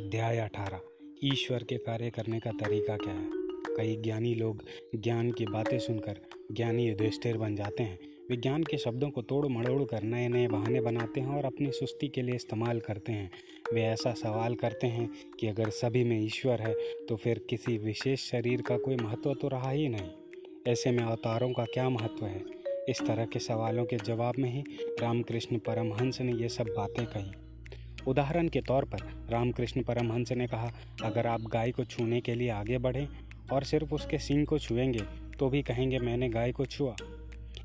अध्याय अठारह। ईश्वर के कार्य करने का तरीका क्या है? कई ज्ञानी लोग ज्ञान की बातें सुनकर ज्ञानी युधिष्ठिर बन जाते हैं। विज्ञान के शब्दों को तोड़ मड़ोड़ कर नए नए बहाने बनाते हैं और अपनी सुस्ती के लिए इस्तेमाल करते हैं। वे ऐसा सवाल करते हैं कि अगर सभी में ईश्वर है तो फिर किसी विशेष शरीर का कोई महत्व तो रहा ही नहीं। ऐसे में अवतारों का क्या महत्व है? इस तरह के सवालों के जवाब में ही रामकृष्ण परमहंस ने ये सब बातें कही। उदाहरण के तौर पर रामकृष्ण परमहंस ने कहा, अगर आप गाय को छूने के लिए आगे बढ़ें और सिर्फ़ उसके सींग को छुएँगे तो भी कहेंगे, मैंने गाय को छुआ।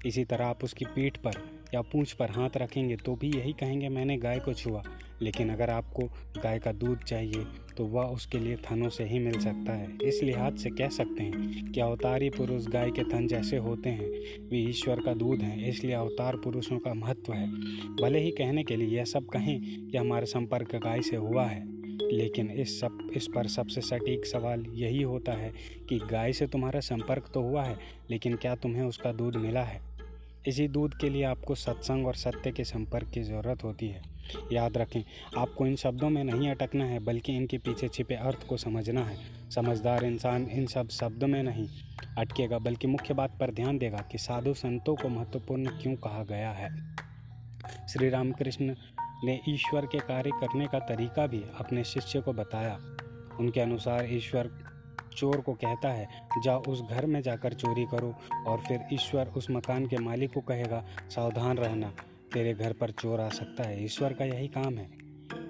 इसी तरह आप उसकी पीठ पर या पूंछ पर हाथ रखेंगे तो भी यही कहेंगे, मैंने गाय को छुआ। लेकिन अगर आपको गाय का दूध चाहिए तो वह उसके लिए थनों से ही मिल सकता है। इस लिहाज से कह सकते हैं कि अवतारी पुरुष गाय के थन जैसे होते हैं, वे ईश्वर का दूध हैं, इसलिए अवतार पुरुषों का महत्व है। भले ही कहने के लिए यह सब कहें कि हमारा संपर्क गाय से हुआ है, लेकिन इस सब, इस पर सबसे सटीक सवाल यही होता है कि गाय से तुम्हारा संपर्क तो हुआ है, लेकिन क्या तुम्हें उसका दूध मिला है? इसी दूध के लिए आपको सत्संग और सत्य के संपर्क की ज़रूरत होती है। याद रखें, आपको इन शब्दों में नहीं अटकना है, बल्कि इनके पीछे छिपे अर्थ को समझना है। समझदार इंसान इन सब शब्दों में नहीं अटकेगा, बल्कि मुख्य बात पर ध्यान देगा कि साधु संतों को महत्वपूर्ण क्यों कहा गया है। श्री रामकृष्ण ने ईश्वर के कार्य करने का तरीका भी अपने शिष्य को बताया। उनके अनुसार ईश्वर चोर को कहता है जा उस घर में जाकर चोरी करो और फिर ईश्वर उस मकान के मालिक को कहेगा, सावधान रहना, तेरे घर पर चोर आ सकता है। ईश्वर का यही काम है।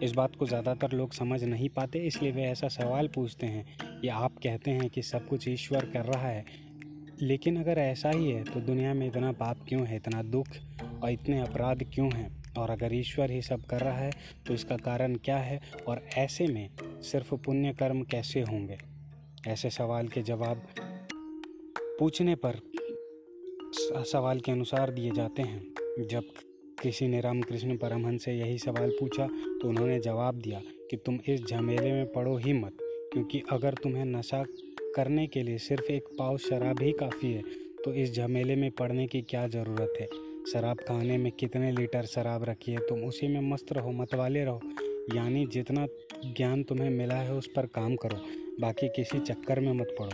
इस बात को ज़्यादातर लोग समझ नहीं पाते, इसलिए वे ऐसा सवाल पूछते हैं कि आप कहते हैं कि सब कुछ ईश्वर कर रहा है। लेकिन अगर ऐसा ही है तो दुनिया में इतना पाप क्यों है, इतना दुख और इतने अपराध क्यों हैं? और अगर ईश्वर ही सब कर रहा है तो इसका कारण क्या है? और ऐसे में सिर्फ़ पुण्य कर्म कैसे होंगे? ऐसे सवाल के जवाब पूछने पर सवाल के अनुसार दिए जाते हैं। जब किसी ने रामकृष्ण परमहंस से यही सवाल पूछा तो उन्होंने जवाब दिया कि तुम इस झमेले में पड़ो ही मत, क्योंकि अगर तुम्हें नशा करने के लिए सिर्फ़ एक पाव शराब ही काफ़ी है तो इस झमेले में पड़ने की क्या ज़रूरत है? शराब खाने में कितने लीटर शराब रखी है तुम उसी में मस्त रहो, मतवाले रहो। यानी जितना ज्ञान तुम्हें मिला है, उस पर काम करो। बाकी किसी चक्कर में मत पड़ो।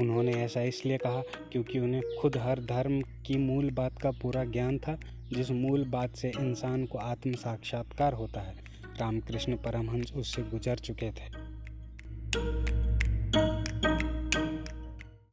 उन्होंने ऐसा इसलिए कहा क्योंकि उन्हें खुद हर धर्म की मूल बात का पूरा ज्ञान था, जिस मूल बात से इंसान को आत्म साक्षात्कार होता है। रामकृष्ण परमहंस उससे गुजर चुके थे।